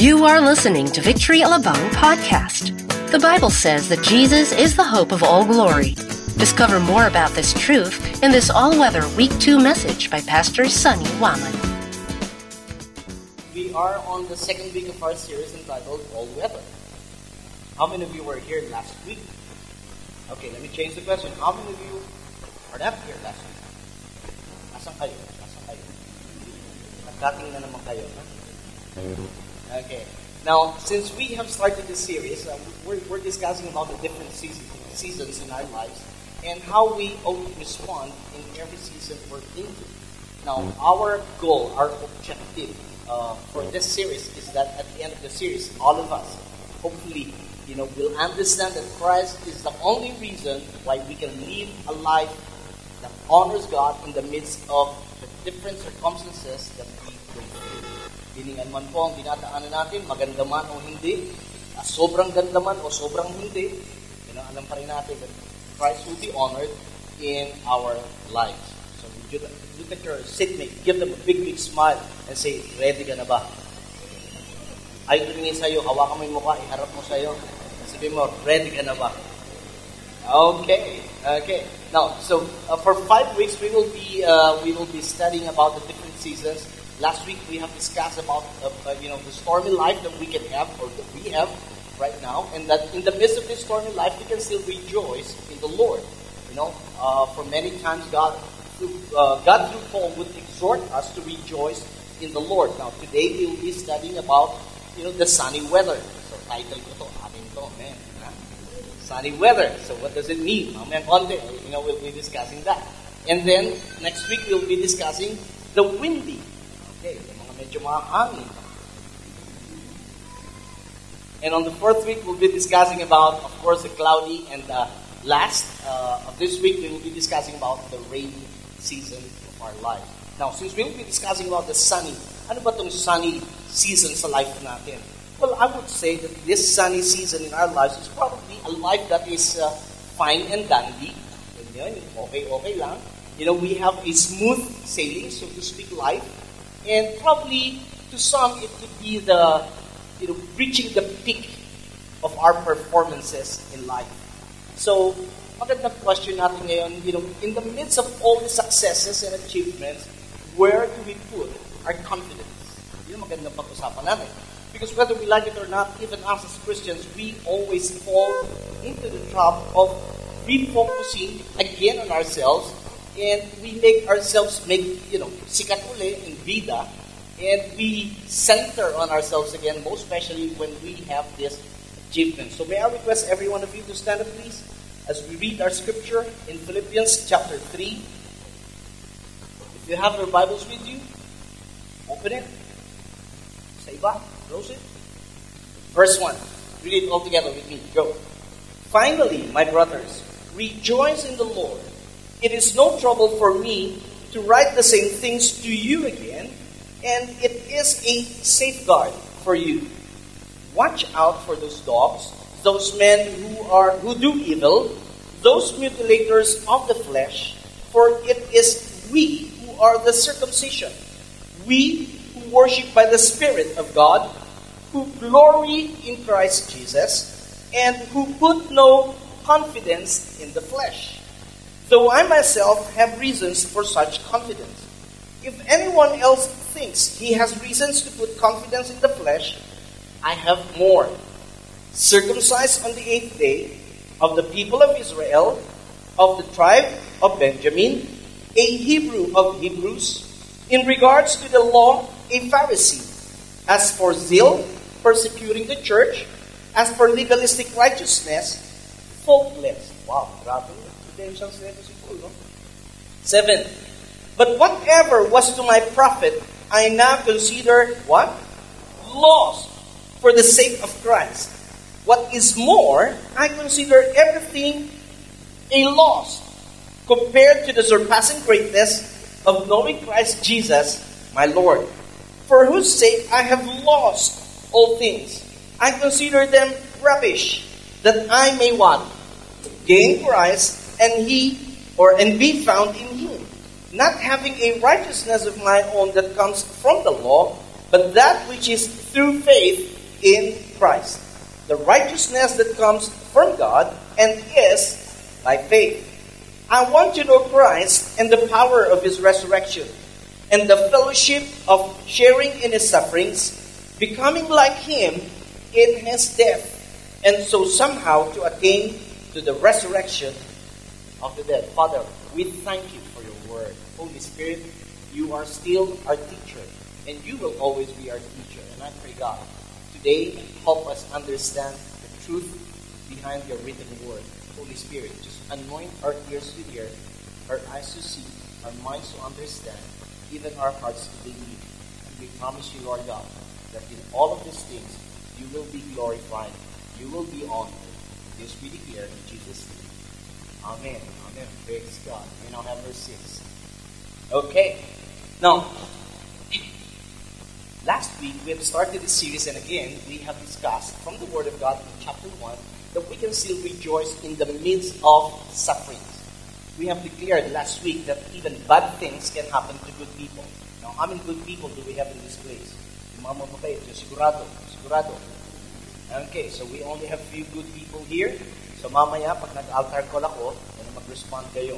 You are listening to Victory Alabang podcast. The Bible says that Jesus is the hope of all glory. Discover more about this truth in this all-weather Week 2 message by Pastor Sunny Waman. We are on the second week of our series entitled All Weather. How many of you were here last week? Okay, let me change the question. How many of you are not here last week? Asan kayo? Asan kayo? Nagdating na naman kayo. Ha? Okay. Now, since we have started this series, uh, we're, we're discussing about the different seasons, seasons in our lives and how we ought to respond in every season we're into. Now, our goal, our objective uh, for this series is that at the end of the series, all of us, hopefully, you know, will understand that Christ is the only reason why we can live a life that honors God in the midst of the different circumstances that we go through. Hiningan man po ang dinadaanan natin, maganda man o hindi, sobrang ganda man o sobrang hindi, you know, alam pa rin natin that Christ will be honored in our lives. So you look at your seatmate, give them a big, big smile and say, ready ka na ba? Ay tumingin sa'yo, hawakan mo yung mukha, iharap mo sa'yo. Sabi mo, ready ka na ba? Okay, okay. Now, so uh, for five weeks we will be uh, we will be studying about the different seasons. Last week we have discussed about uh, uh, you know the stormy life that we can have or that we have right now, and that in the midst of this stormy life we can still rejoice in the Lord. You know, uh, for many times God through, uh, God through Paul would exhort us to rejoice in the Lord. Now today we will be studying about you know the sunny weather. So title ko to, amin to, man. sunny weather. So what does it mean? Mamayang konti, you know, we'll be discussing that. And then, next week, we'll be discussing the windy. Okay, yung mga medyo mahangin. And on the fourth week, we'll be discussing about, of course, the cloudy. And the last uh, of this week, we will be discussing about the rainy season of our life. Now, since we'll be discussing about the sunny, ano ba itong sunny season sa life natin? Well, I would say that this sunny season in our lives is probably a life that is uh, fine and dandy. Okay, okay lang. You know, we have a smooth sailing, so to speak, life. And probably, to some, it could be the, you know, reaching the peak of our performances in life. So, magandang question natin ngayon, you know, in the midst of all the successes and achievements, where do we put our confidence? Yun ang magandang pag-usapan natin. Because whether we like it or not, even us as Christians, we always fall into the trap of refocusing again on ourselves and we make ourselves make, you know, sikat uli in vida and we center on ourselves again, most especially when we have this achievement. So may I request every one of you to stand up, please, as we read our scripture in Philippians chapter 3. If you have your Bibles with you, open it. Sa iba, close it. Verse 1. Read it all together with me. Go. Finally, my brothers, rejoice in the Lord. It is no trouble for me to write the same things to you again, and it is a safeguard for you. Watch out for those dogs, those men who are who do evil, those mutilators of the flesh, for it is we who are the circumcision, we who worship by the Spirit of God, who glory in Christ Jesus, and who put no confidence in the flesh. Though I myself have reasons for such confidence. If anyone else thinks he has reasons to put confidence in the flesh, I have more. Circumcised on the eighth day, of the people of Israel, of the tribe of Benjamin, a Hebrew of Hebrews, in regards to the law, a Pharisee. As for zeal, persecuting the church, as for legalistic righteousness, faultless. Wow, grabe. Seven. But whatever was to my profit, I now consider what? Loss for the sake of Christ. What is more, I consider everything a loss compared to the surpassing greatness of knowing Christ Jesus, my Lord, for whose sake I have lost all things. I consider them rubbish, that I may what? Gain Christ and he or and be found in him, not having a righteousness of my own that comes from the law, but that which is through faith in Christ. The righteousness that comes from God and is by faith. I want to know Christ and the power of his resurrection and the fellowship of sharing in his sufferings, becoming like him in his death, and so somehow to attain to the resurrection of the dead. Father, we thank you for your word. Holy Spirit, you are still our teacher, and you will always be our teacher. And I pray, God, today help us understand the truth behind your written word. Holy Spirit, just anoint our ears to hear, our eyes to see, our minds to understand, even our hearts to believe. And we promise you, Lord God, that in all of these things, you will be glorified, you will be honored. This we declare in Jesus' name. Amen. Amen. Praise God. We now have 6. Okay. Now, last week we have started this series, and again, we have discussed from the Word of God in chapter 1 that we can still rejoice in the midst of sufferings. We have declared last week that even bad things can happen to good people. Now, how many good people do we have in this place? Okay, so we only have few good people here. So mamaya, pag nag-altar call ako, ano mag-respond kayo.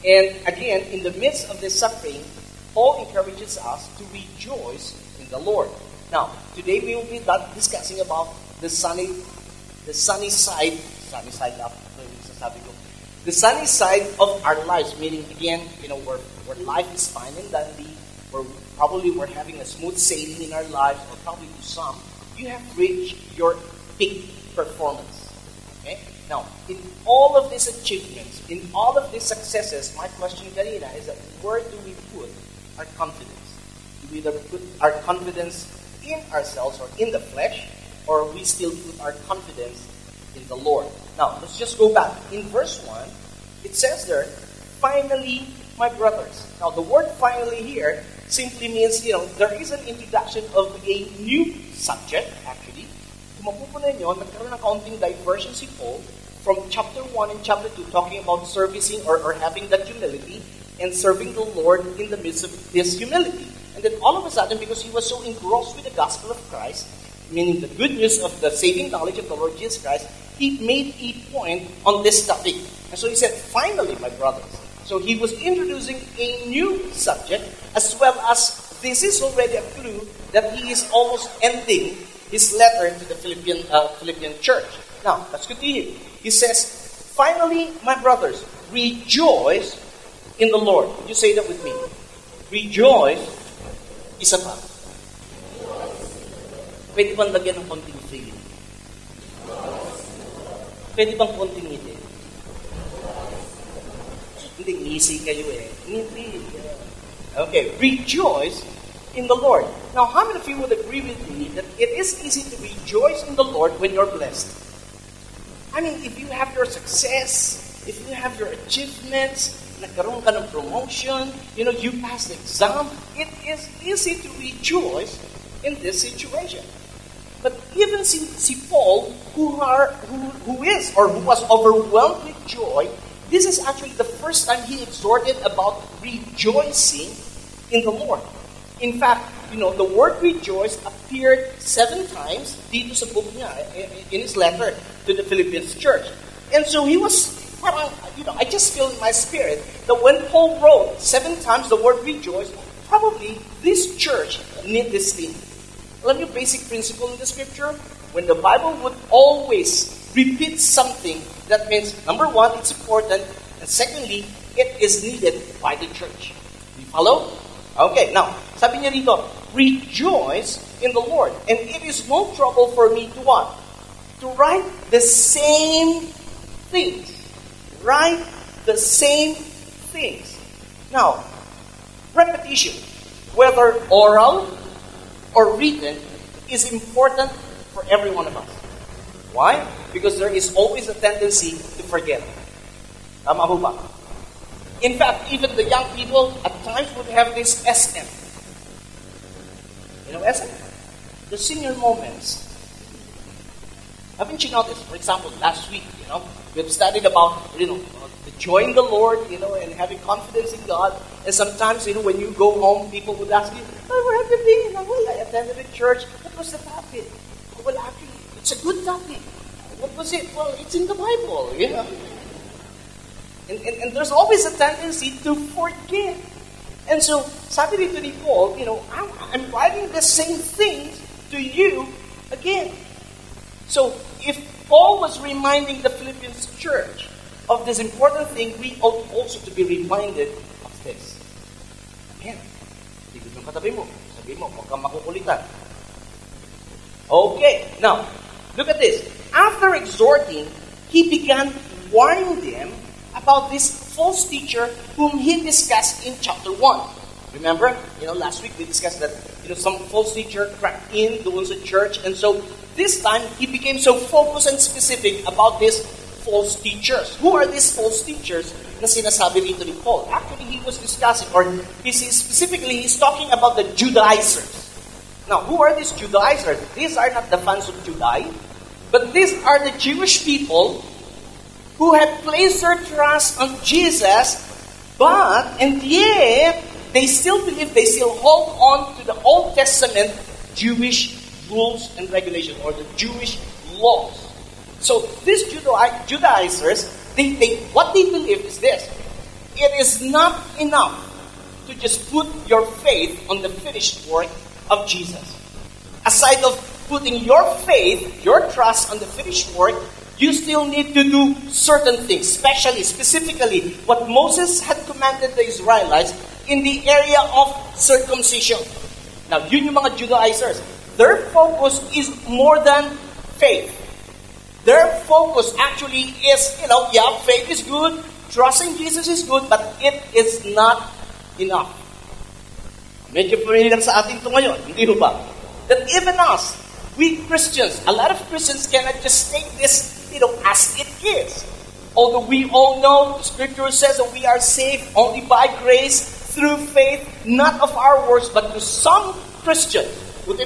And again, in the midst of this suffering, Paul encourages us to rejoice in the Lord. Now, today we will be discussing about the sunny, the sunny side, sunny side up, the sunny side of our lives, meaning again, you know, where, where life is fine and dandy, where probably we're having a smooth sailing in our lives, or probably to some, you have reached your peak performance. Okay? Now, in all of these achievements, in all of these successes, my question, Karina, is that where do we put our confidence? Do we either put our confidence in ourselves or in the flesh, or we still put our confidence in the Lord? Now, let's just go back. In verse 1, it says there, finally, my brothers. Now, the word finally here simply means, you know, there is an introduction of a new subject, actually mapupunan nyo, nagkaroon ng kaunting diversion si Paul from chapter 1 and chapter 2 talking about servicing or, or having that humility and serving the Lord in the midst of this humility. And then all of a sudden, because he was so engrossed with the gospel of Christ, meaning the good news of the saving knowledge of the Lord Jesus Christ, he made a point on this topic. And so he said, finally, my brothers. So he was introducing a new subject, as well as this is already a clue that he is almost ending his letter to the Philippian, uh, Philippian church. Now, let's continue. He says, Finally, my brothers, rejoice in the Lord. Would you say that with me? Rejoice, isa pa. Pwede bang lagyan ng konting feeling? Pwede bang konting ngiti? Hindi, ngisi kayo eh. Ngiti. Okay, rejoice in the Lord. Now, how many of you would agree with me that it is easy to rejoice in the Lord when you're blessed? I mean, if you have your success, if you have your achievements, nagkaroon ka ng promotion, you know, you passed the exam, it is easy to rejoice in this situation. But even si, si Paul, who, are, who, who is or who was overwhelmed with joy, this is actually the first time he exhorted about rejoicing in the Lord. In fact, you know, the word rejoice appeared seven times dito sa book niya, in his letter to the Philippians church. And so he was, you know, I just feel in my spirit that when Paul wrote seven times the word rejoice, probably this church need this thing. Let me basic principle in the scripture. When the Bible would always repeat something, that means number one, it's important, and secondly, it is needed by the church. You follow? Okay, now, sabi niya rito, rejoice in the Lord. And it is no trouble for me to what? To write the same things. Write the same things. Now, repetition, whether oral or written, is important for every one of us. Why? Because there is always a tendency to forget. Tama ba? In fact, even the young people at times would have this SM. You know SM? The senior moments. Haven't you noticed, for example, last week, you know, we've studied about, you know, uh, the joy in the Lord, you know, and having confidence in God. And sometimes, you know, when you go home, people would ask you, oh, we're Saturday, well, I attended a church. What was the topic? Well, actually, it's a good topic. What was it? Well, it's in the Bible, you know. And, and, and there's always a tendency to forget. And so, sabi dito ni Paul, you know, I'm, I'm writing the same things to you again. So, if Paul was reminding the Philippians church of this important thing, we ought also to be reminded of this. Again, tigil yung katabi mo. Sabi mo, huwag kang makukulitan. Okay, now, look at this. After exhorting, he began warning them about this false teacher whom he discussed in chapter 1. Remember, you know, last week we discussed that, you know, some false teacher cracked in doon sa church. And so, this time, he became so focused and specific about these false teachers. Who are these false teachers na sinasabi rito ni Paul? Actually, he was discussing, or he's, specifically, he's talking about the Judaizers. Now, who are these Judaizers? These are not the fans of Juday, but these are the Jewish people who had placed their trust on Jesus, but, and yet, they still believe, they still hold on to the Old Testament Jewish rules and regulations, or the Jewish laws. So, these Judai- Judaizers, they, they, what they believe is this it is not enough to just put your faith on the finished work of Jesus. Aside of putting your faith, your trust on the finished work, you still need to do certain things, especially, specifically, what Moses had commanded the Israelites in the area of circumcision. Now, yun yung mga Judaizers. Their focus is more than faith. Their focus actually is, you know, yeah, faith is good, trusting Jesus is good, but it is not enough. Medyo familiar sa atin ito ngayon, hindi ba? That even us, we Christians, a lot of Christians cannot just take this, you know, as it is. Although we all know, the Scripture says that we are saved only by grace through faith, not of our works, but to some Christians, they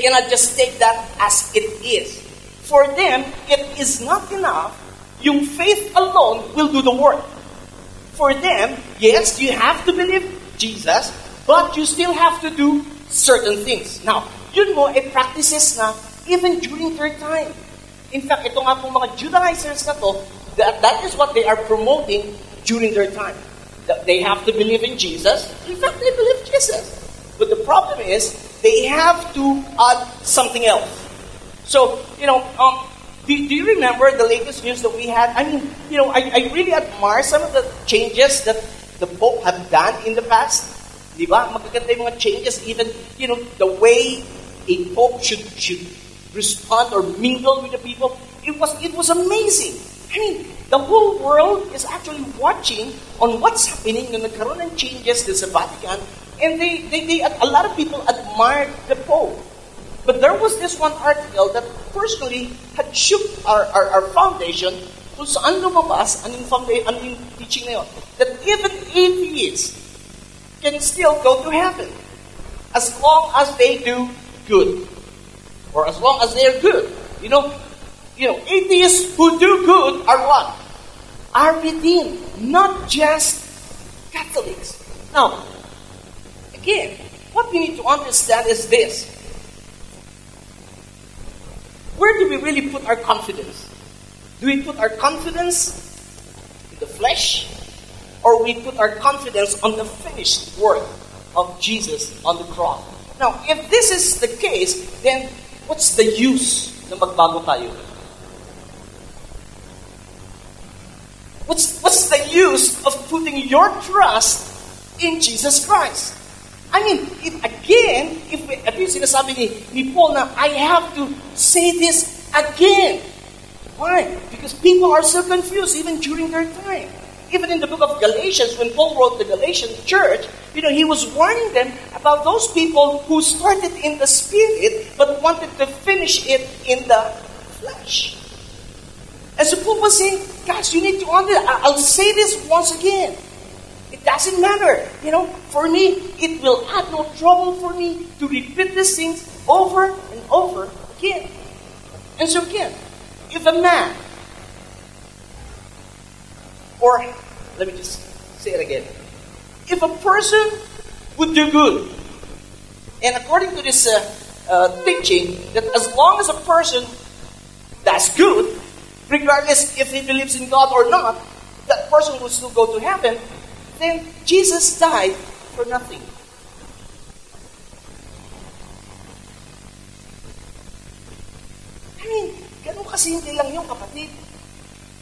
cannot just take that as it is. For them, it is not enough. Yung faith alone will do the work. For them, yes, you have to believe Jesus, but you still have to do certain things. Now, yun mo, eh, practices na even during their time. In fact, ito nga pong mga Judaizers na to, that, that is what they are promoting during their time. That they have to believe in Jesus. In fact, they believe Jesus. But the problem is, they have to add something else. So, you know, um, do, do you remember the latest news that we had? I mean, you know, I, I really admire some of the changes that the Pope have done in the past. Di? Magaganda yung mga changes, even, you know, the way a Pope should, should respond or mingle with the people. It was, it was amazing. I mean, the whole world is actually watching on what's happening in the corona changes to the Vatican, and they, they, they, a lot of people admired the Pope. But there was this one article that personally had shook our, our, our foundation kung saan lumabas ang yung, founda- ang yung teaching na. That even atheists can still go to heaven as long as they do good. Or as long as they're good. You know, you know, atheists who do good are what? Are redeemed, not just Catholics. Now, again, what we need to understand is this. Where do we really put our confidence? Do we put our confidence in the flesh? Or we put our confidence on the finished work of Jesus on the cross? Now, if this is the case, then what's the use na magbago tayo? What's, what's the use of putting your trust in Jesus Christ? I mean, if, again, if we, at least sinasabi ni, ni Paul na, I have to say this again. Why? Because people are so confused even during their time. Even in the book of Galatians, when Paul wrote the Galatian church, you know, he was warning them about those people who started in the spirit but wanted to finish it in the flesh. And so Paul was saying, guys, you need to understand. I'll say this once again. It doesn't matter. You know, for me, it will add no trouble for me to repeat these things over and over again. And so again, if a man, or let me just say it again. if a person would do good, and according to this uh, uh, teaching, that as long as a person does good, regardless if he believes in God or not, that person will still go to heaven, then Jesus died for nothing. I mean, ganun kasimple lang yung kapatid.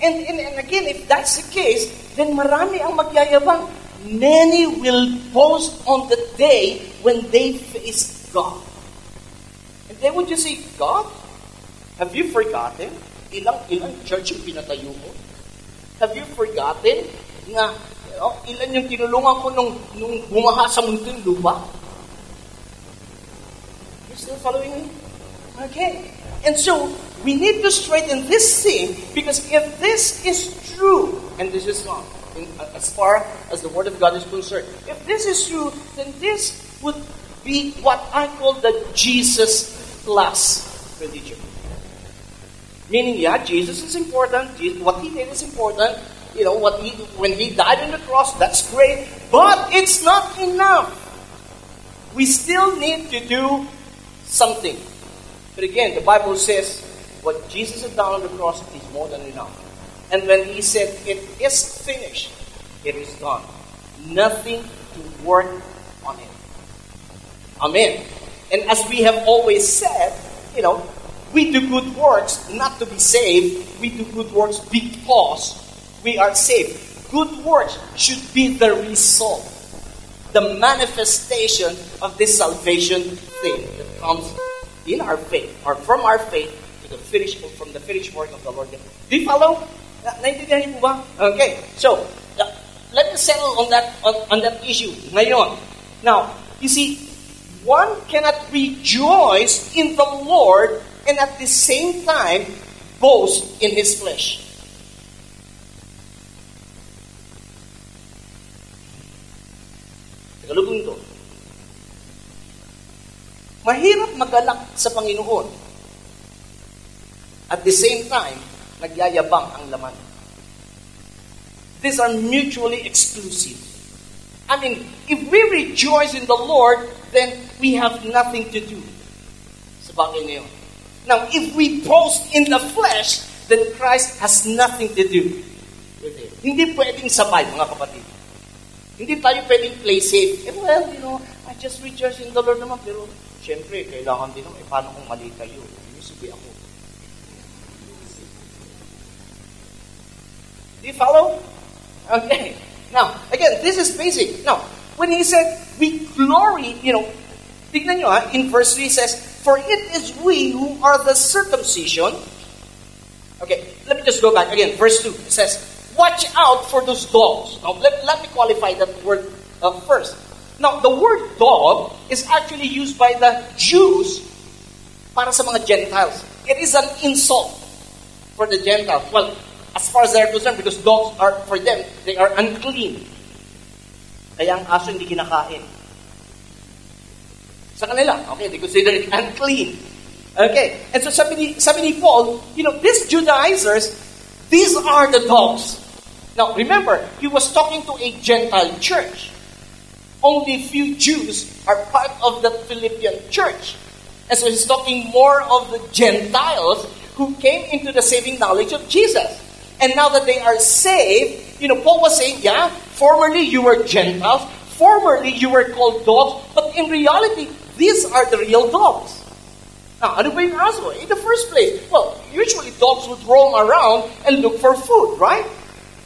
And, and, and again, if that's the case, then marami ang magyayabang. Many will boast on the day when they face God. And then would you say, God, have you forgotten? Ilang, ilang church yung pinatayo mo? Have you forgotten na oh, ilan yung tinulungan ko nung, nung bumaha sa mundo yung lupa? You still following me? Okay. And so, we need to straighten this thing because if this is true, and this is not, in, uh, as far as the Word of God is concerned, if this is true, then this would be what I call the Jesus plus religion. Meaning, yeah, Jesus is important. What he did is important. You know, what he when he died on the cross, that's great. But it's not enough. We still need to do something. But again, the Bible says what Jesus had done on the cross is more than enough. And when he said, It is finished, it is done. Nothing to work on it. Amen. And as we have always said, you know, we do good works not to be saved, we do good works because we are saved. Good works should be the result, the manifestation of this salvation thing that comes in our faith or from our faith the finished from the finished work of the Lord. Do you follow? Na- Naintindihan niyo ba? Okay. So, uh, let us settle on that on, on that issue ngayon. Now, you see, one cannot rejoice in the Lord and at the same time boast in his flesh. Tagalogong to. Mahirap magalak sa Panginoon. At the same time, nagyayabang ang laman. These are mutually exclusive. I mean, if we rejoice in the Lord, then we have nothing to do sa bagay na yun. Now, if we boast in the flesh, then Christ has nothing to do with it. Hindi pwedeng sabay, mga kapatid. Hindi tayo pwedeng play safe. Eh, well, you know, I just rejoice in the Lord naman, pero syempre, kailangan din naman, eh, paano kung mali kayo? Subi ako. Do you follow? Okay. Now, again, this is basic. Now, when he said, we glory, you know, tignan nyo in verse 3 says, For it is we who are the circumcision. Okay, let me just go back again. Verse 2, it says, Watch out for those dogs. Now, let, let me qualify that word uh, first. Now, the word dog is actually used by the Jews para sa mga Gentiles. It is an insult for the Gentiles. Well, as far as they're concerned, because dogs are, for them, they are unclean. Kaya ang aso hindi kinakain. Sa kanila, okay, they consider it unclean. Okay, and so sabi ni, sabi ni Paul, you know, these Judaizers, these are the dogs. Now, remember, he was talking to a Gentile church. Only few Jews are part of the Philippian church. And so he's talking more of the Gentiles who came into the saving knowledge of Jesus. And now that they are saved, you know, Paul was saying, yeah, formerly you were Gentiles, formerly you were called dogs, but in reality, these are the real dogs. Now, ano ba yung aso? In the first place, well, usually dogs would roam around and look for food, right?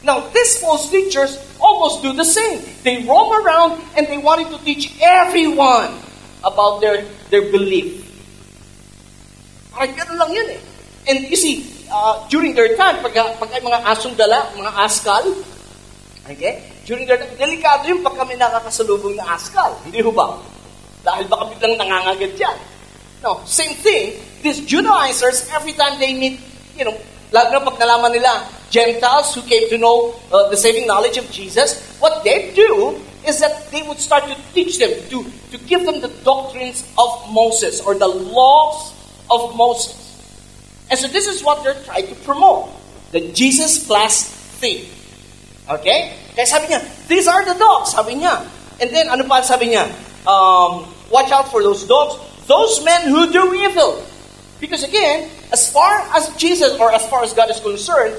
Now, these false teachers almost do the same. They roam around and they wanted to teach everyone about their, their belief. Parang lang yun eh. And you see, uh, during their time, pag, pag ay mga asong dala, mga askal, okay? During their time, delikado yung pag kami nakakasalubong na askal. Hindi ho ba? Dahil baka biglang nangangagat yan. No, same thing, these Judaizers, every time they meet, you know, lalo na pag nalaman nila, Gentiles who came to know uh, the saving knowledge of Jesus, what they do is that they would start to teach them, to, to give them the doctrines of Moses or the laws of Moses. And so this is what they're trying to promote, the Jesus plus thing. Okay? Kaya sabi niya, these are the dogs, sabi niya. And then, ano pa sabi niya? Um, watch out for those dogs, those men who do evil. Because again, as far as Jesus or as far as God is concerned,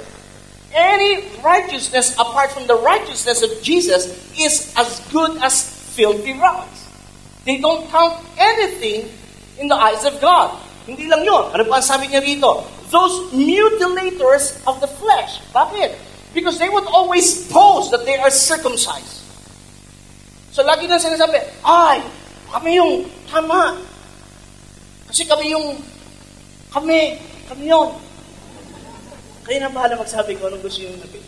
any righteousness apart from the righteousness of Jesus is as good as filthy rags. They don't count anything in the eyes of God. Hindi lang yun. Ano pa ang sabi niya rito? Those mutilators of the flesh. Bakit? Because they would always pose that they are circumcised. So lagi na sinasabi, ay, kami yung tama. Kasi kami yung, kami, kami yun. Kayo na bahala magsabi ko anong gusto yung nabi.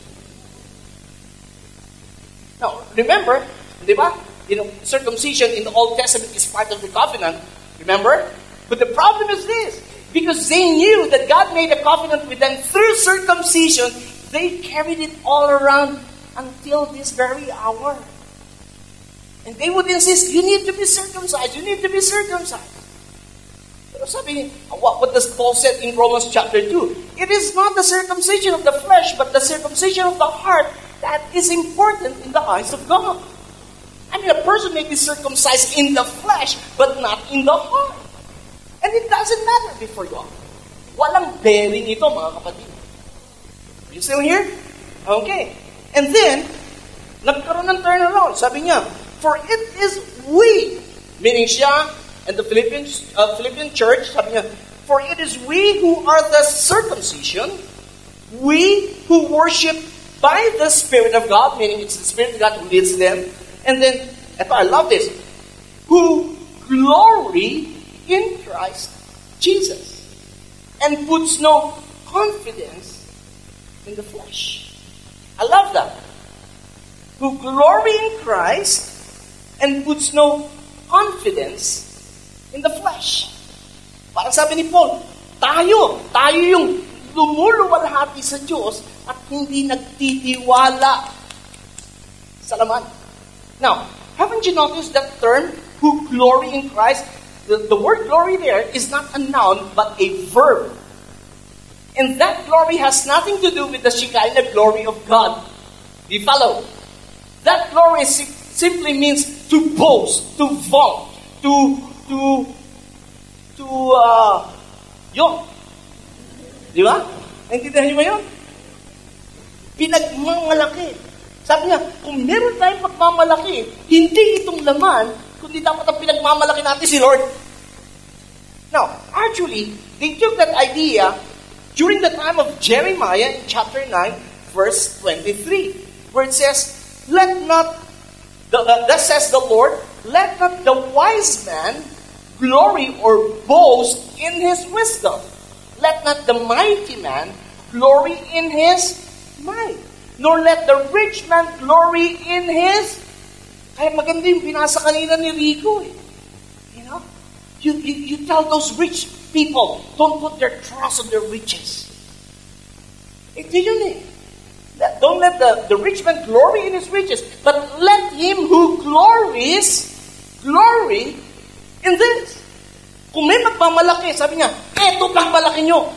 Now, remember, di ba? You know, circumcision in the Old Testament is part of the covenant. Remember? But the problem is this. Because they knew that God made a covenant with them through circumcision, they carried it all around until this very hour. And they would insist, you need to be circumcised, you need to be circumcised. Pero what does Paul said in Romans chapter 2? It is not the circumcision of the flesh, but the circumcision of the heart that is important in the eyes of God. I mean, a person may be circumcised in the flesh, but not in the heart. And it doesn't matter before God. Walang bearing ito, mga kapatid. Are you still here? Okay. And then, nagkaroon ng turnaround. Sabi niya, For it is we, meaning siya and the Philippian, uh, Philippian church, sabi niya, For it is we who are the circumcision, we who worship by the Spirit of God, meaning it's the Spirit of God who leads them, and then, eto, I love this, who glory in Christ Jesus and puts no confidence in the flesh. I love that. Who glory in Christ and puts no confidence in the flesh. Parang sabi ni Paul, tayo, tayo yung lumuluwalhati sa Diyos at hindi nagtitiwala sa laman. Now, haven't you noticed that term, who glory in Christ? The, the word glory there is not a noun, but a verb. And that glory has nothing to do with the Shekinah glory of God. Do you follow? That glory si- simply means to boast, to vaunt, to, to, to, uh, yun. Di ba? Naintindihan niyo ba yun? Pinagmamalaki. Sabi niya, kung meron tayong pagmamalaki, hindi itong laman, kundi dapat ang pinagmamalaki natin si Lord. Now, actually, they took that idea during the time of Jeremiah in chapter 9, verse 23, where it says, Let not, the, uh, thus says the Lord, let not the wise man glory or boast in his wisdom. Let not the mighty man glory in his might. Nor let the rich man glory in his... Kaya maganda yung binasa kanina ni Rico eh. You know? You, you, you tell those rich people, don't put their trust on their riches. Ito yun eh. Don't let the, the rich man glory in his riches, but let him who glories glory in this. Kung may magmamalaki, sabi niya, eto pang malaki nyo.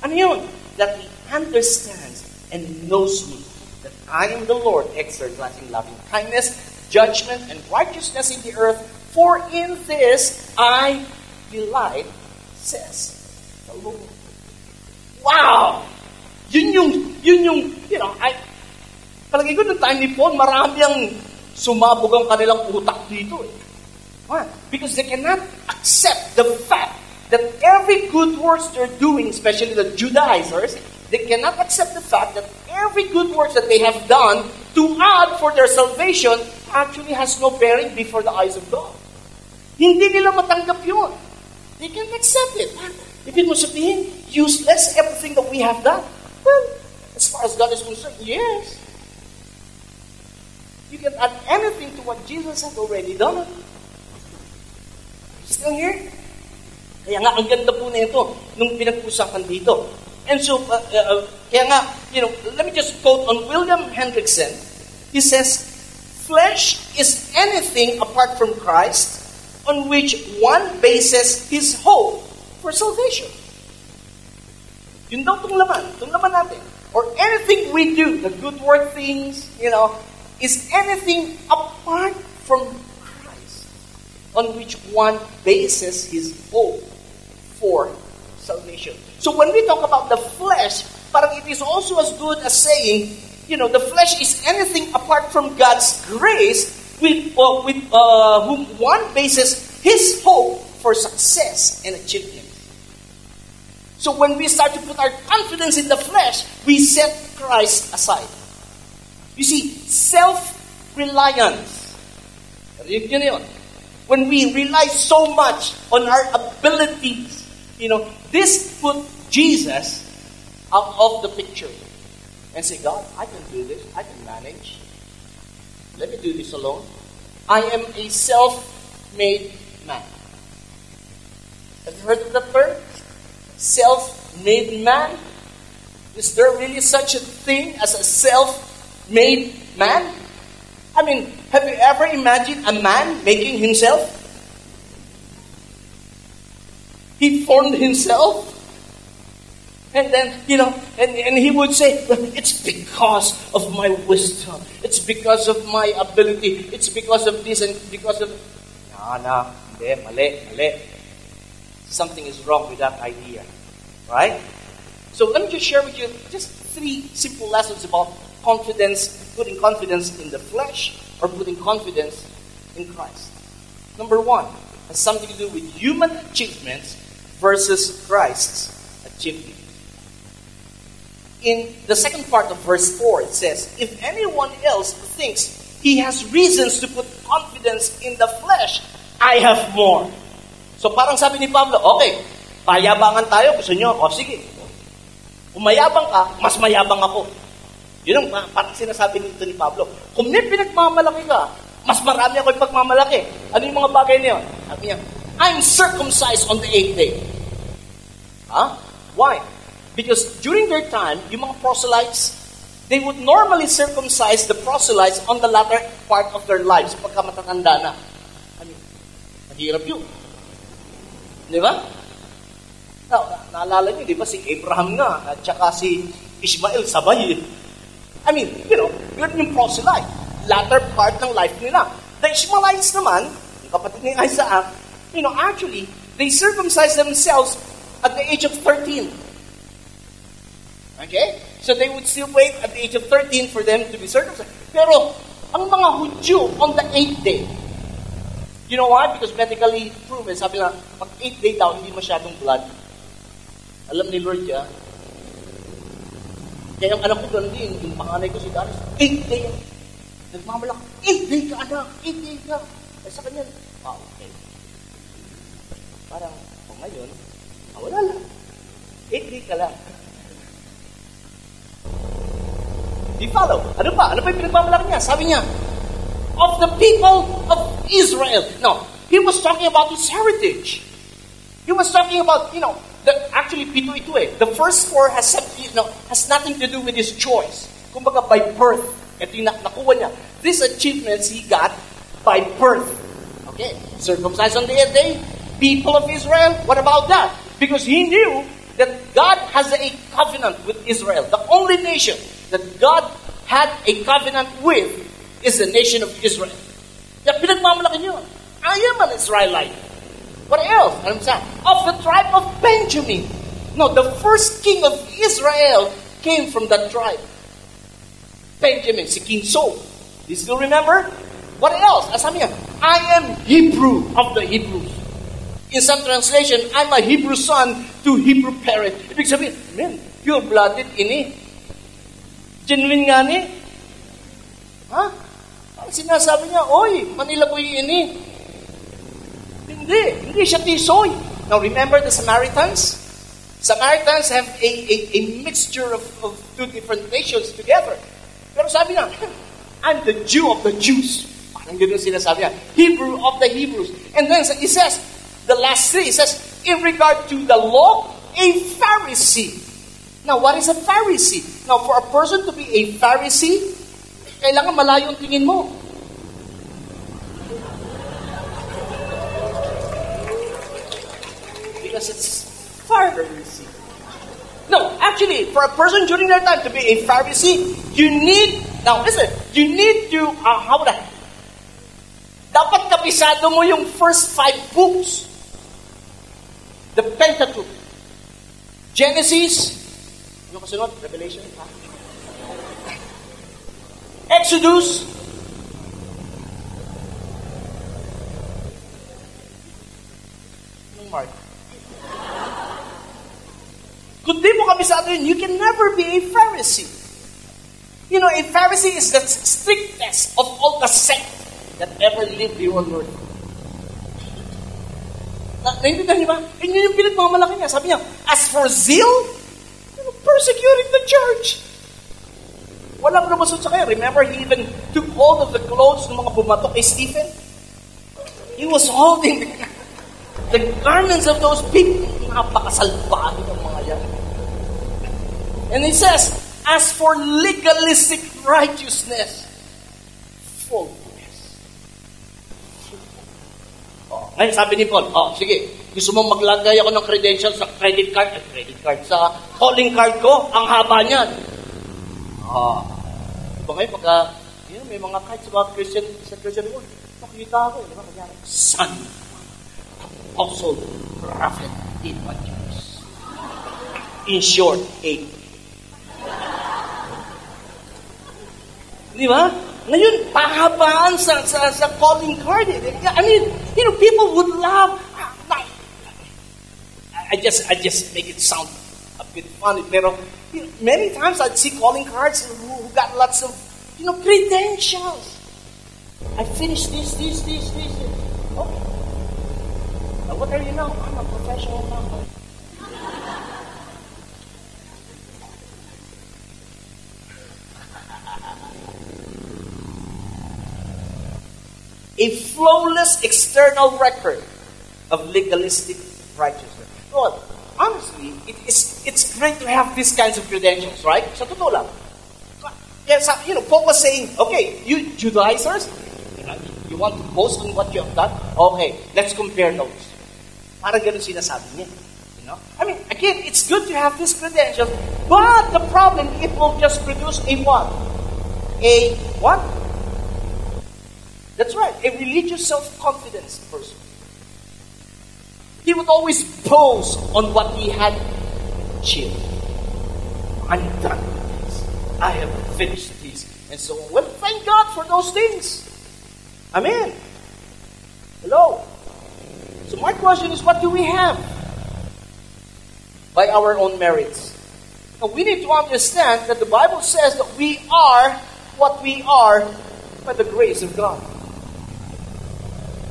Ano yun? That he understands and knows me, that I am the Lord, exercising loving kindness, judgment, and righteousness in the earth, for in this I delight, says the Lord. Wow! Yun yung, yun yung, you know, I, ko nung time ni Paul, marami ang sumabog ang kanilang utak dito eh. Why? Because they cannot accept the fact that every good works they're doing, especially the Judaizers, they cannot accept the fact that every good works that they have done to add for their salvation actually has no bearing before the eyes of God. Hindi nila matanggap yun. They can't accept it. Ibig mo sabihin, useless everything that we have done. Well, as far as God is concerned, yes. You can add anything to what Jesus has already done. Still here? Kaya nga, ang ganda po na ito nung pinag-usapan dito. And so, uh, uh, kaya nga, you know, let me just quote on William Hendrickson. He says, Flesh is anything apart from Christ on which one bases his hope for salvation. Yun daw itong laman, itong laman natin. Or anything we do, the good work things, you know, is anything apart from Christ, on which one bases his hope for salvation. So when we talk about the flesh, parang it is also as good as saying, you know, the flesh is anything apart from God's grace with, uh, with uh, whom one bases his hope for success and achievement. So when we start to put our confidence in the flesh, we set Christ aside. You see, self-reliance. When we rely so much on our abilities, you know, this put Jesus out of the picture. And say, God, I can do this. I can manage. Let me do this alone. I am a self-made man. Have you heard of the term? Self-made man? Is there really such a thing as a self-made man? I mean, have you ever imagined a man making himself? He formed himself. And then, you know, and, and he would say, it's because of my wisdom. It's because of my ability. It's because of this and because of... No, no, hindi, mali, mali. Something is wrong with that idea. Right? So let me just share with you just three simple lessons about confidence, putting confidence in the flesh or putting confidence in Christ. Number one has something to do with human achievements versus Christ's achievement. In the second part of verse 4, it says, If anyone else thinks he has reasons to put confidence in the flesh, I have more. So parang sabi ni Pablo, okay, payabangan tayo, gusto nyo? O sige, umayabang ka, mas mayabang ako. Yun ang parang sinasabi nito ni Pablo. Kung may pinagmamalaki ka, mas marami ako ipagmamalaki. Ano yung mga bagay niya? Sabi niya, I'm circumcised on the eighth day. Huh? Why? Because during their time, yung mga proselytes, they would normally circumcise the proselytes on the latter part of their lives pagka matatanda na. I mean, mahirap yun. Di ba? Now, na naalala niyo, di ba, si Abraham nga, at saka si Ishmael sabay. I mean, you know, yun yung proselyte. Latter part ng life nila. The Ishmaelites naman, yung kapatid ni Isaac, you know, actually, they circumcised themselves at the age of 13. Okay? So they would still wait at the age of 13 for them to be circumcised. Pero, ang mga Hudyo on the 8th day, you know why? Because medically proven, sabi na, pag 8th day daw, hindi masyadong blood. Alam ni Lord yan. Kaya ang anak ko doon din, yung panganay ko si Danis, 8th day. Nagmamalak, 8th day ka anak, 8th day ka. Ay sa kanya, ah, okay. Parang, oh, ngayon, ah, wala lang. 8th day ka lang. Di follow? Ano pa? Ano pa yung pinagmamalaki niya? Sabi niya, of the people of Israel. No, he was talking about his heritage. He was talking about, you know, the, actually, pito ito eh. The first four has, you know, has nothing to do with his choice. Kumbaga, by birth. Ito yung nakuha niya. These achievements he got by birth. Okay, circumcised on the eighth day, people of Israel, what about that? Because he knew that God has a covenant with Israel. The only nation that God had a covenant with is the nation of Israel. I am an Israelite. What else? Of the tribe of Benjamin. No, the first king of Israel came from that tribe. Benjamin, si King Saul. Do you still remember? What else? I am Hebrew of the Hebrews. In some translation, I'm a Hebrew son to Hebrew parent. Ibig sabihin, man, pure-blooded ini. Genuine nga ni. Ha? Ang sinasabi niya, oy, Manila boy ini. Hindi, hindi siya tisoy. Now remember the Samaritans? Samaritans have a, a, a mixture of, of two different nations together. Pero sabi niya, hmm, I'm the Jew of the Jews. Parang ganun sinasabi niya. Hebrew of the Hebrews. And then it says, the last three, it says, in regard to the law, a Pharisee. Now, what is a Pharisee? Now, for a person to be a Pharisee, kailangan malayo tingin mo. Because it's Pharisee. No, actually, for a person during that time to be a Pharisee, you need, now listen, you need to, uh, how would I, Dapat kabisado mo yung first five books. The Pentateuch. Genesis, ano kasunod? Revelation, ha? Exodus, Anong Mark? Kung di mo kabisado yun, you can never be a Pharisee. You know, a Pharisee is the strictest of all the sect that ever lived here on earth. Na, naiintindihan niyo ba? Yun yung pinagmamalaki niya. Sabi niya, as for zeal, persecuting the church. Walang lumusot sa kanya. Remember, he even took hold of the clothes ng mga bumatok kay Stephen? He was holding the, the garments of those people. Napakasalbahe ng mga yan. And he says, as for legalistic righteousness, Ngayon sabi ni Paul, oh, sige, gusto mo maglagay ako ng credentials sa credit card, at credit card, sa calling card ko, ang haba niyan. Ah, diba ngayon pagka, know, may mga cards about Christian, sa Christian world, makikita ako, di ba? Kanya, son, apostle, prophet, evangelist. In short, eight. Di ba? Ngayon, pahabaan sa, sa, sa calling card. Eh. I mean, you know, people would love. I just, I just make it sound a bit funny, pero you know, many times I'd see calling cards who, who got lots of, you know, credentials. I finished this, this, this, this. this. Okay. Now, what are you now? I'm a professional number. A flawless external record of legalistic righteousness. Well, honestly, it is, it's great to have these kinds of credentials, right? Sa totoo lang. Yes, you know, Paul was saying, okay, you Judaizers, you want to boast on what you have done? Okay, let's compare notes. Parang ganun sinasabi niya. You know? I mean, again, it's good to have these credentials, but the problem, it will just produce a what? A what? That's right, a religious self-confidence person. He would always boast on what he had achieved. I'm done with this. I have finished this. And so. Well, thank God for those things. Amen. Hello. So my question is, what do we have? By our own merits. Now we need to understand that the Bible says that we are what we are by the grace of God.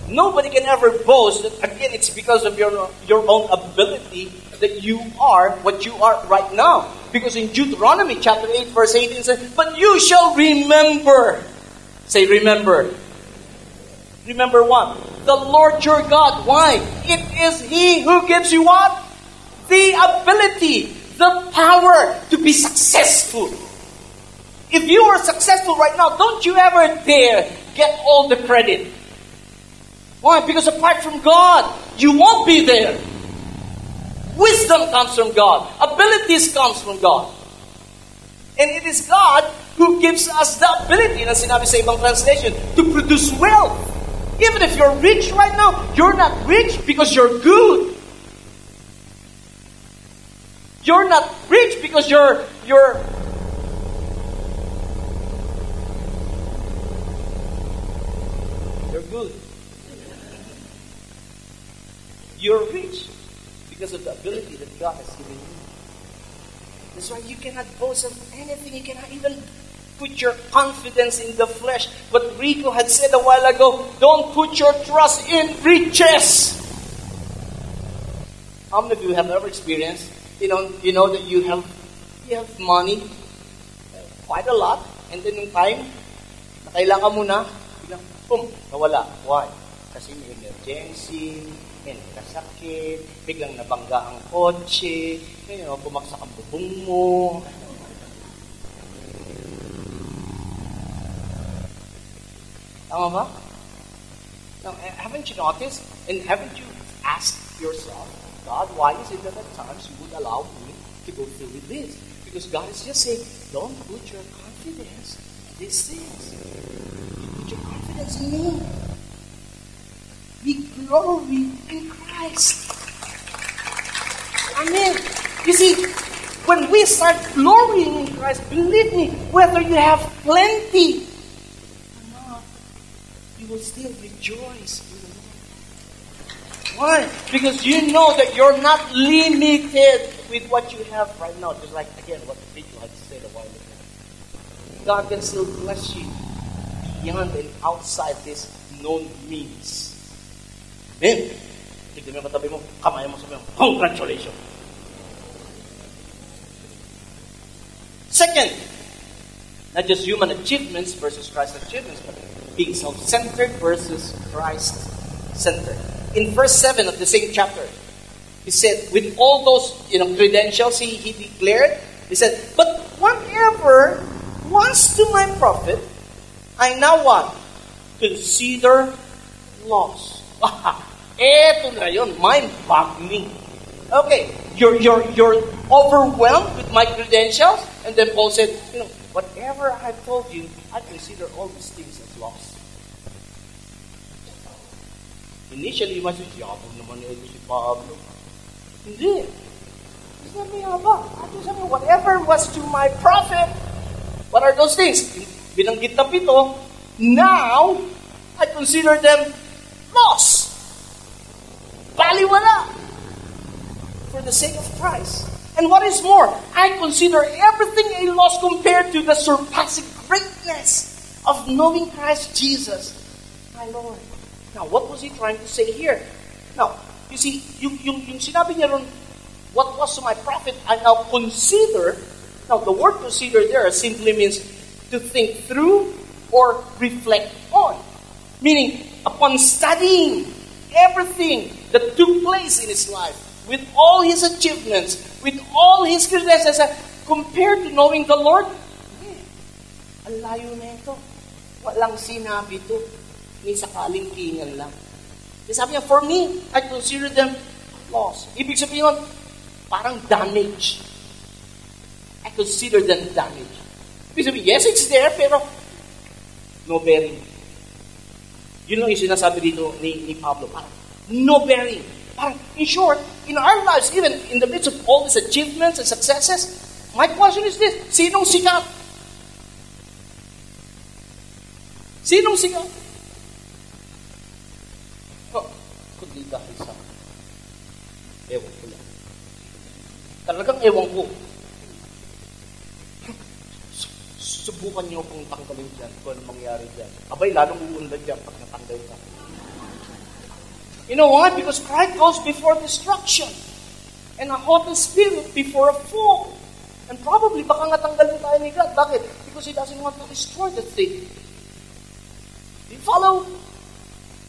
Nobody can ever boast that, again, it's because of your, your own ability that you are what you are right now. Because in Deuteronomy chapter 8, verse 18 says, But you shall remember. Say, remember. Remember what? The Lord your God. Why? It is He who gives you what? The ability, the power to be successful. If you are successful right now, don't you ever dare get all the credit. Why? Because apart from God, you won't be there. Wisdom comes from God. Abilities comes from God. And it is God who gives us the ability, na sinabi sa ibang translation, to produce wealth. Even if you're rich right now, you're not rich because you're good. You're not rich because you're you're you're good. You're rich because of the ability that God has given you. That's why you cannot boast of anything. You cannot even put your confidence in the flesh. But Rico had said a while ago, don't put your trust in riches. How many of you have ever experienced, you know, you know that you have you have money, uh, quite a lot, and then yung time, na kailangan mo na, biglang, boom, nawala. Why? Kasi may emergency, may nagkasakit, biglang nabangga ang kotse, know, bumagsak ang bubong mo. Tama ba? Now, eh, haven't you noticed, and haven't you asked yourself, God, why is it that at times you would allow me to go through with this? Because God is just saying, don't put your confidence in these things. Put your confidence in me. We glory in Christ. Amen. You see, when we start glorying in Christ, believe me, whether you have plenty or not, you will still rejoice in the Lord. Why? Because you know that you're not limited with what you have right now. Just like, again, what the preacher had said a while ago. God can still bless you beyond and outside this known means. Amen. Tignan mo katabi mo, kamay mo mo, congratulations. Second, not just human achievements versus Christ achievements, but being self-centered versus Christ-centered. In verse 7 of the same chapter, he said, with all those you know credentials he, he declared, he said, But whatever was to my profit, I now what? Consider loss. Eto na yun, mind-boggling. Okay, you're, you're, you're overwhelmed with my credentials? And then Paul said, you know, whatever I've told you, I consider all these things as loss. Initially, you might say, yabang naman ito si Pablo. Hindi. Sabi yabang. Ano sabi, whatever was to my profit, what are those things? Binanggit na pito, now, I consider them loss. Baliwala. For the sake of Christ. And what is more, I consider everything a loss compared to the surpassing greatness of knowing Christ Jesus, my Lord. Now, what was he trying to say here? Now, you see, yung, yung, yung sinabi niya ron, what was to my profit, I now consider, now the word consider there simply means to think through or reflect on. Meaning, upon studying everything that took place in his life, with all his achievements, with all his credentials, compared to knowing the Lord, eh, ang layo na ito. Walang sinabi ito. Ni sakaling kingan lang. Kasi sabi niya, for me, I consider them loss. Ibig sabihin nun, parang damage. I consider them damage. Ibig sabihin, yes, it's there, pero no bearing. Yun lang yung sinasabi dito ni, ni Pablo. Parang, no bearing. Parang, in short, in our lives, even in the midst of all these achievements and successes, my question is this, sinong sikat? Sinong sikat? Oh, kundi dahil sa ewan ko lang. Talagang ewan ko. Subukan niyo kung tanggalin dyan, kung ano mangyari dyan. Abay, lalong uunlad dyan pag natanggal ka. You know why? Because pride goes before destruction. And a haughty spirit before a fall. And probably, baka nga tanggalin tayo ni God. Bakit? Because He doesn't want to destroy the thing. You follow?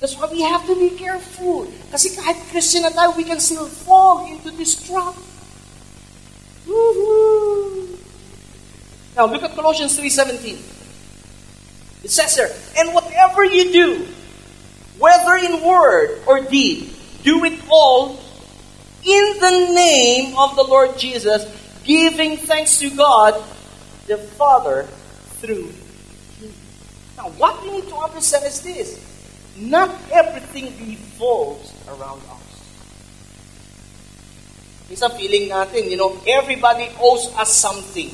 That's why we have to be careful. Kasi kahit Christian na tayo, we can still fall into this trap. Woohoo! Now, look at Colossians 3.17. It says there, And whatever you do, whether in word or deed, do it all in the name of the Lord Jesus, giving thanks to God the Father through Him. Now, what we need to understand is this not everything revolves around us. Isa feeling natin, you know, everybody owes us something.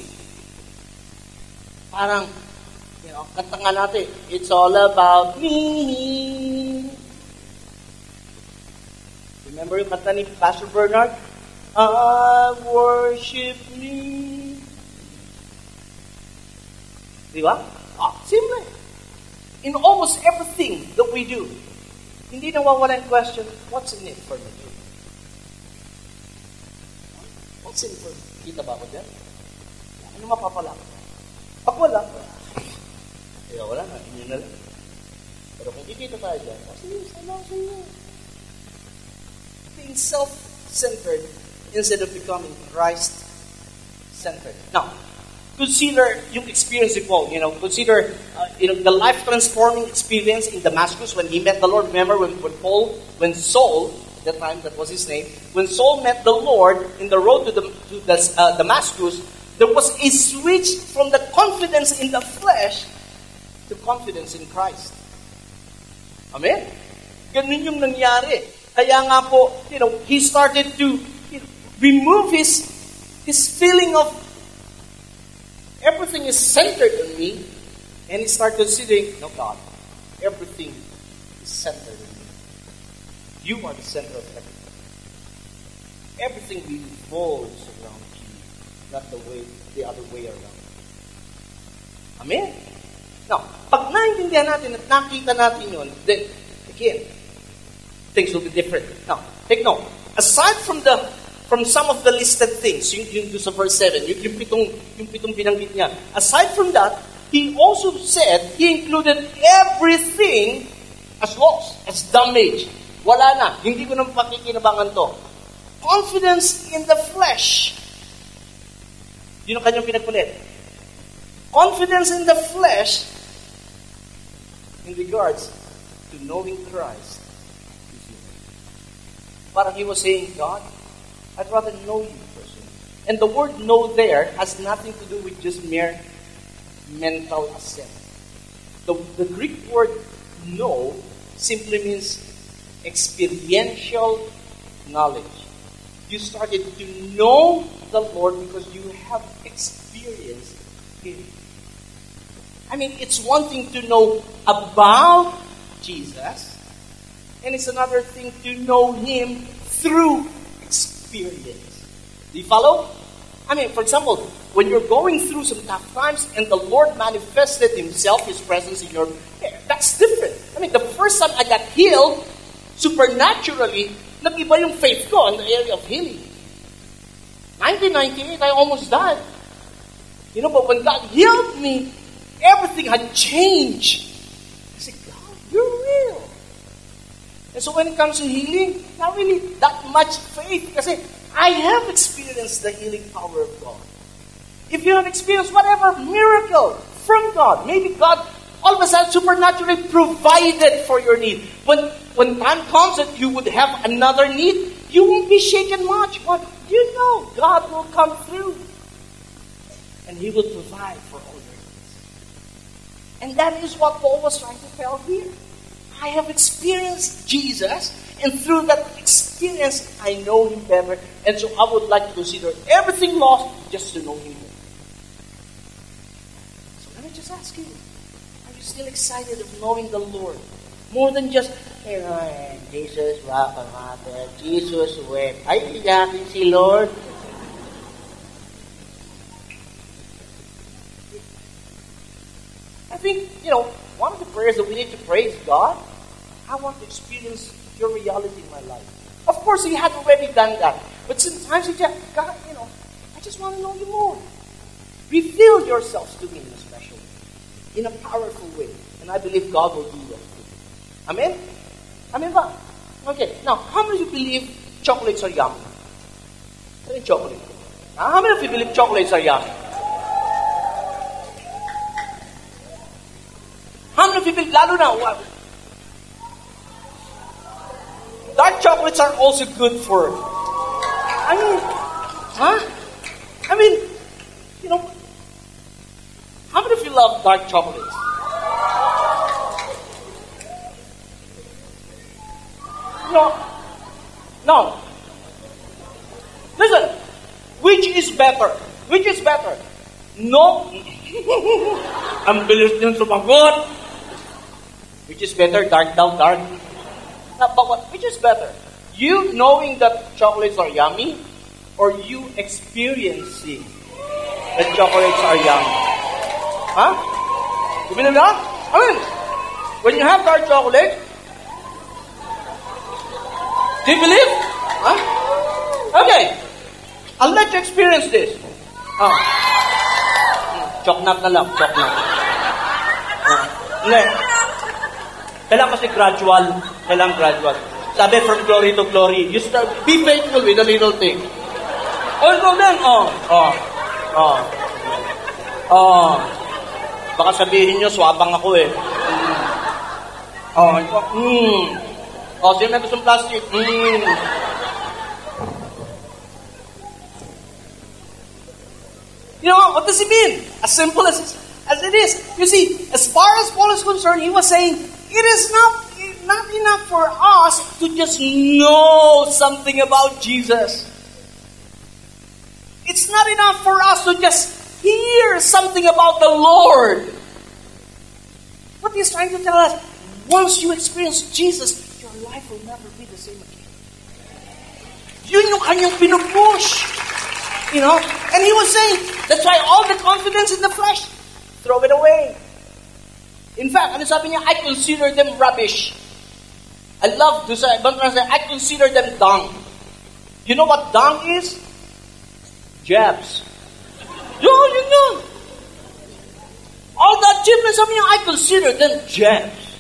Parang, you know, kanta nga natin, it's all about me. Remember yung kanta ni Pastor Bernard? I worship me. Di ba? Ah, simple. In almost everything that we do, hindi nawawala yung question, what's in it for me? What's in it for me? Kita ba ako dyan? Ano mapapala ko? Pag wala, kaya wala na, inyo na lang. Pero kung kikita tayo dyan, kasi sana ako sa inyo. Being self-centered instead of becoming Christ-centered. Now, consider yung experience ni Paul. You know, consider uh, you know the life-transforming experience in Damascus when he met the Lord. Remember when, when Paul, when Saul, at that time that was his name, when Saul met the Lord in the road to, the, to the, uh, Damascus, there was a switch from the confidence in the flesh to confidence in Christ. Amen? Ganun yung nangyari. Kaya nga po, you know, he started to remove his his feeling of everything is centered on me, and he started considering, no God, everything is centered on me. You are the center of everything. Everything revolves around you, not the way the other way around. Amen? Now, pag naintindihan natin at nakita natin yun, then, again, things will be different. Now, take note. Aside from the from some of the listed things, yung, yung sa verse 7, yung, yung, pitong, yung pitong binanggit niya. Aside from that, he also said he included everything as lost, as damage. Wala na. Hindi ko nang pakikinabangan to. Confidence in the flesh. Yun ang kanyang pinagpalit. Confidence in the flesh in regards to knowing Christ. But he was saying, God, I'd rather know you personally. And the word know there has nothing to do with just mere mental assent. The, the Greek word know simply means experiential knowledge. You started to know the Lord because you have experienced Him. I mean, it's one thing to know about Jesus, and it's another thing to know Him through experience. Do you follow? I mean, for example, when you're going through some tough times and the Lord manifested Himself, His presence in your that's different. I mean, the first time I got healed, supernaturally, nag-iba yung faith ko in the area of healing. 1998, I almost died. You know, but when God healed me, everything had changed. I said, God, you're real. And so when it comes to healing, not really that much faith because I have experienced the healing power of God. If you have experienced whatever miracle from God, maybe God all of a sudden supernaturally provided for your need. When when time comes that you would have another need, you won't be shaken much. But you know God will come through. And He will provide for all your needs. And that is what Paul was trying to tell here. I have experienced Jesus, and through that experience, I know Him better. And so I would like to consider everything lost just to know Him more. So let me just ask you are you still excited of knowing the Lord? More than just, you know, Jesus, welcome, Mother. Jesus wept. Ay, iyakin si Lord. I think, you know, one of the prayers that we need to praise God, I want to experience your reality in my life. Of course, he had already done that. But sometimes he just, God, you know, I just want to know you more. Reveal yourselves to me in a special way, in a powerful way. And I believe God will do that. Amen? Amen ba? Okay, now, how many of you believe chocolates are yummy? Yung chocolate? How many of you believe chocolates are yummy? How many of you believe, lalo na, Dark chocolates are also good for, I mean, huh? I mean, you know, how many of you love dark chocolates? No. No. Listen. Which is better? Which is better? No. I'm Ang bilis niyong sumagot. Which is better? Dark daw, dark. Now, but what, which is better? You knowing that chocolates are yummy or you experiencing that chocolates are yummy? Huh? You believe that? I mean, when you have dark chocolate, do you believe? Huh? Okay. I'll let you experience this. Oh. Choknap na lang, choknap. Oh. Hindi. Kailangan kasi gradual. Kailangan gradual. Sabi, from glory to glory. You start, be faithful with the little thing. Oh, go then. Oh, oh, oh. Oh. Baka sabihin nyo, swabang ako eh. Oh, mm. Oh, sino na gustong plastic? Mm. You know, what does it mean? As simple as, as it is. You see, as far as Paul is concerned, he was saying, it is not, not enough for us to just know something about Jesus. It's not enough for us to just hear something about the Lord. What he's trying to tell us, once you experience Jesus, your life will never be the same again. Yun yung kanyang pinupush. You know? And he was saying, that's why all the confidence in the flesh, throw it away. In fact, ano sabi niya? I consider them rubbish. I love to say, I consider them dung. You know what dung is? Jabs. Yun, yun, yun. All the achievements of you, I consider them jabs.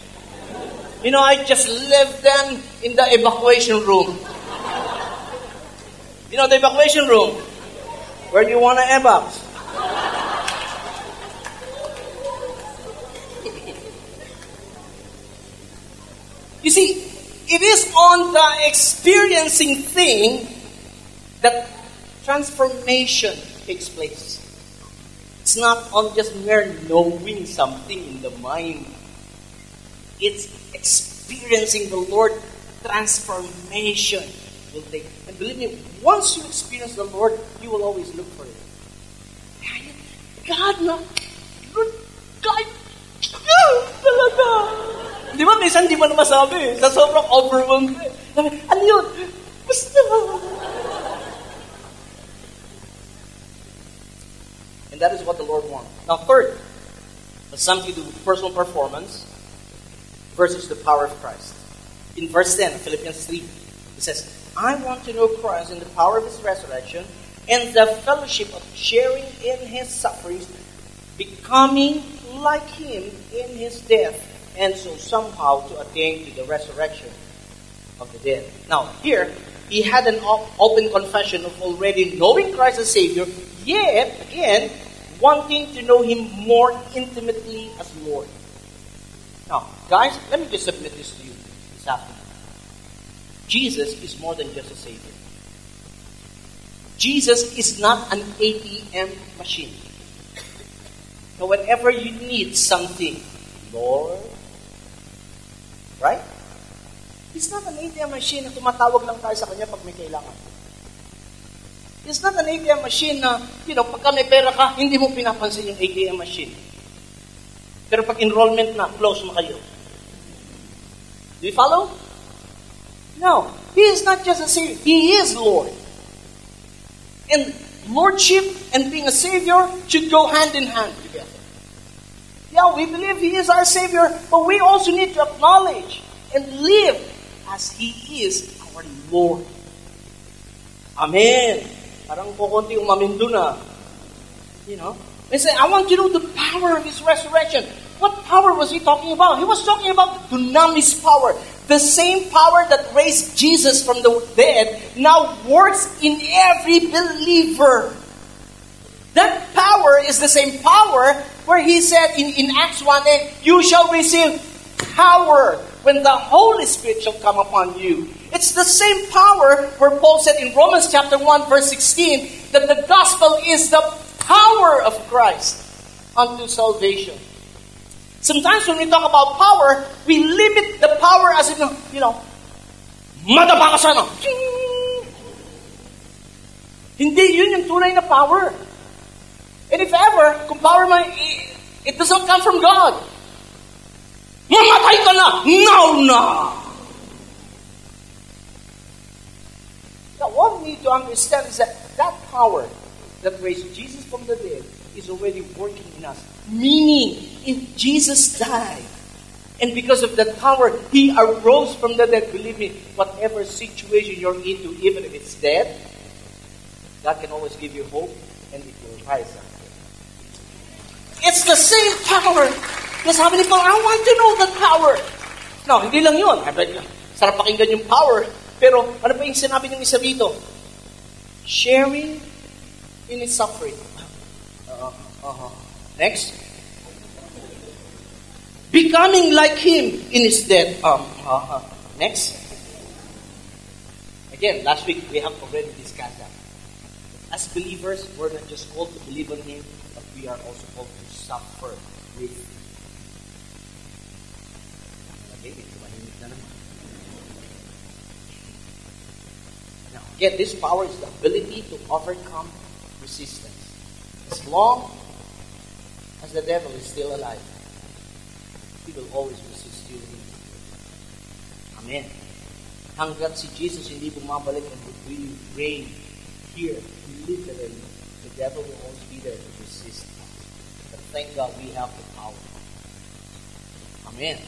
You know, I just left them in the evacuation room. You know, the evacuation room. Where do you want to evac? You see, it is on the experiencing thing that transformation takes place. It's not on just mere knowing something in the mind. It's experiencing the Lord transformation will take. And believe me, once you experience the Lord, you will always look for it. God na, God, talaga. Di ba, minsan di mo na masabi. Sa sobrang overwhelmed. Ano yun? Basta. that is what the Lord wants. Now, third, has something to do with personal performance versus the power of Christ. In verse 10 of Philippians 3, it says, I want to know Christ in the power of his resurrection and the fellowship of sharing in his sufferings, becoming like him in his death, and so somehow to attain to the resurrection of the dead. Now, here, he had an open confession of already knowing Christ as Savior, yet, again, wanting to know Him more intimately as Lord. Now, guys, let me just submit this to you this afternoon. Jesus is more than just a Savior. Jesus is not an ATM machine. So whenever you need something, Lord, right? He's not an ATM machine na tumatawag lang tayo sa Kanya pag may kailangan. It's not an ATM machine na, you know, pagka may pera ka, hindi mo pinapansin yung ATM machine. Pero pag enrollment na, close mo kayo. Do you follow? No. He is not just a Savior. He is Lord. And Lordship and being a Savior should go hand in hand. Yeah, we believe He is our Savior, but we also need to acknowledge and live as He is our Lord. Amen. Parang kukunti umamindo na. You know? They say, I want to know the power of His resurrection. What power was He talking about? He was talking about the dunamis power. The same power that raised Jesus from the dead now works in every believer. That power is the same power where he said in, in Acts 1 8, You shall receive power when the Holy Spirit shall come upon you. It's the same power where Paul said in Romans chapter 1 verse 16 that the gospel is the power of Christ unto salvation. Sometimes when we talk about power, we limit the power as in, you know, madaba. Hindi yun yung tunay na power. And if ever, kung power man, it doesn't come from God. Mamatay ka na! Now na! Now, what we need to understand is that that power that raised Jesus from the dead is already working in us. Meaning, if Jesus died, and because of that power, He arose from the dead. Believe me, whatever situation you're into, even if it's dead, God can always give you hope, and it will rise up. It's the same power. Nasabi ni Paul, I want to know that power. No, hindi lang yun. Sarap pakinggan yung power. Pero ano pa yung sinabi ng isa dito? Sharing in his suffering. Uh, uh-huh. Next. Becoming like him in his death. Um, uh-huh. Next. Again, last week we have already discussed that. As believers, we're not just called to believe on him, we are also called to suffer with. Okay. Now, again, this power is the ability to overcome resistance. As long as the devil is still alive, he will always resist you. Amen. Hanggat si Jesus hindi bumabalik and will reign here, literally, the devil will always be there to resist thank God we have the power. Amen.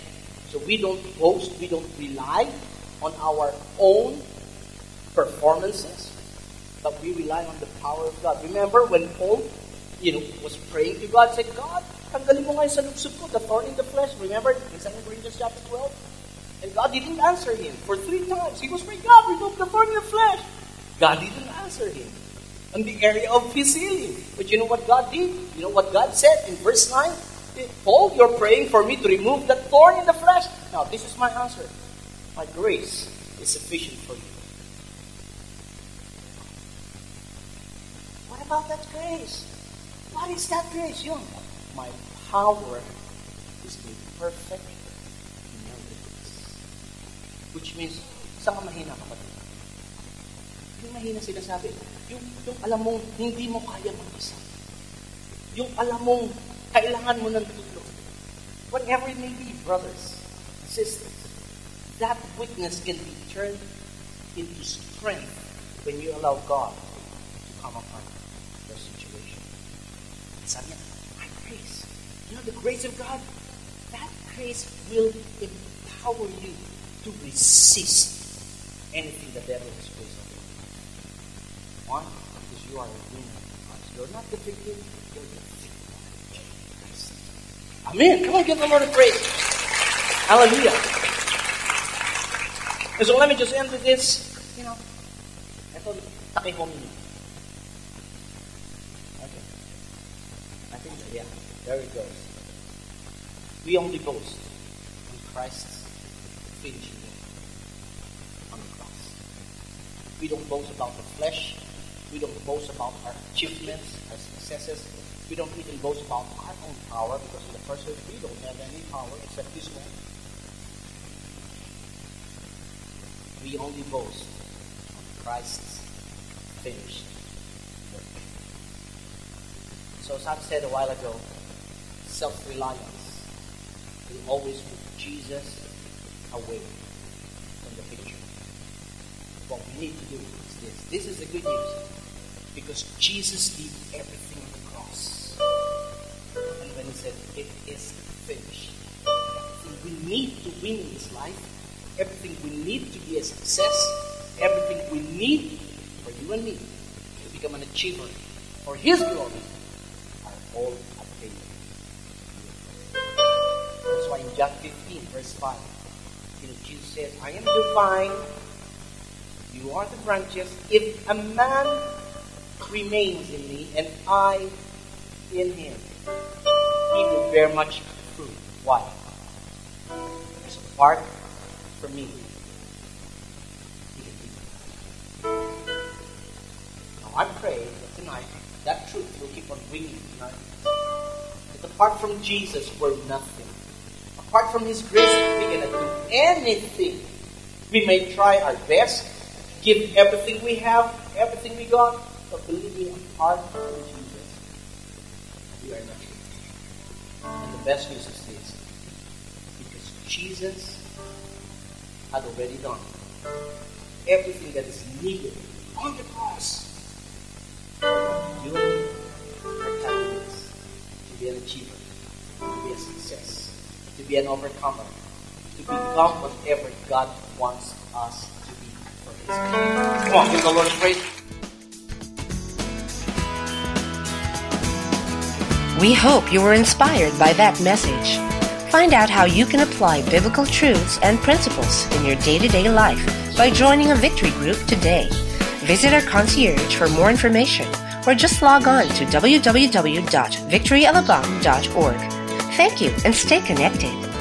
So we don't boast, we don't rely on our own performances, but we rely on the power of God. Remember when Paul, you know, was praying to God, said, God, tanggalin mo ngayon sa lugsub ko, the thorn in the flesh. Remember in 2 Corinthians chapter 12? And God didn't answer him for three times. He was praying, God, remove the thorn in the flesh. God didn't answer him in the area of his healing. But you know what God did? You know what God said in verse 9? Paul, you're praying for me to remove that thorn in the flesh. Now, this is my answer. My grace is sufficient for you. What about that grace? What is that grace? Yun, my power is made perfect in your weakness. Which means, saan ka mahina kapatid? Mahina sinasabi, yung, yung alam mong hindi mo kaya mag-isa. Yung alam mong kailangan mo ng tulong. Whatever it may be, brothers, sisters, that weakness can be turned into strength when you allow God to come upon your situation. Sabi niya, my grace. You know the grace of God? That grace will empower you to resist anything the devil is placed One, because you are a winner. You're not the victim, you're the. Christ. Amen. Come on, give the Lord a praise. Hallelujah. And so let me just end with this. You know, ito, taki hominy. Okay. I think, yeah, there it goes. We only boast in Christ's finishing on the cross. We don't boast about the flesh. We don't boast about our achievements, our successes. We don't even boast about our own power because in the first place we don't have any power except this one. We only boast on Christ's finished work. So as I've said a while ago, self-reliance will always put Jesus away from the picture. What we need to do is this. This is the good news. Because Jesus did everything on the cross. And when he said, it is finished. Everything we need to win in this life, everything we need to be a success, everything we need for you and me to become an achiever for his glory are all attainable. That's why in John 15, verse 5, you know, Jesus said, I am the vine, you are the branches. If a man remains in me and I in him, he will bear much fruit. Why? Because apart from me, he can. Now I pray that tonight that truth will keep on ringing tonight. That apart from Jesus, we're nothing. Apart from His grace, we cannot do anything. We may try our best, give everything we have, everything we got, believe me, apart from Jesus, we are nothing. And the best news is this because Jesus had already done everything that is needed on the cross. You are to be an achiever, to be a success, to be an overcomer, to become whatever God wants us to be for His kingdom. Come on, give the Lord praise. We hope you were inspired by that message. Find out how you can apply biblical truths and principles in your day to day life by joining a victory group today. Visit our concierge for more information or just log on to www.victoryalabang.org. Thank you and stay connected.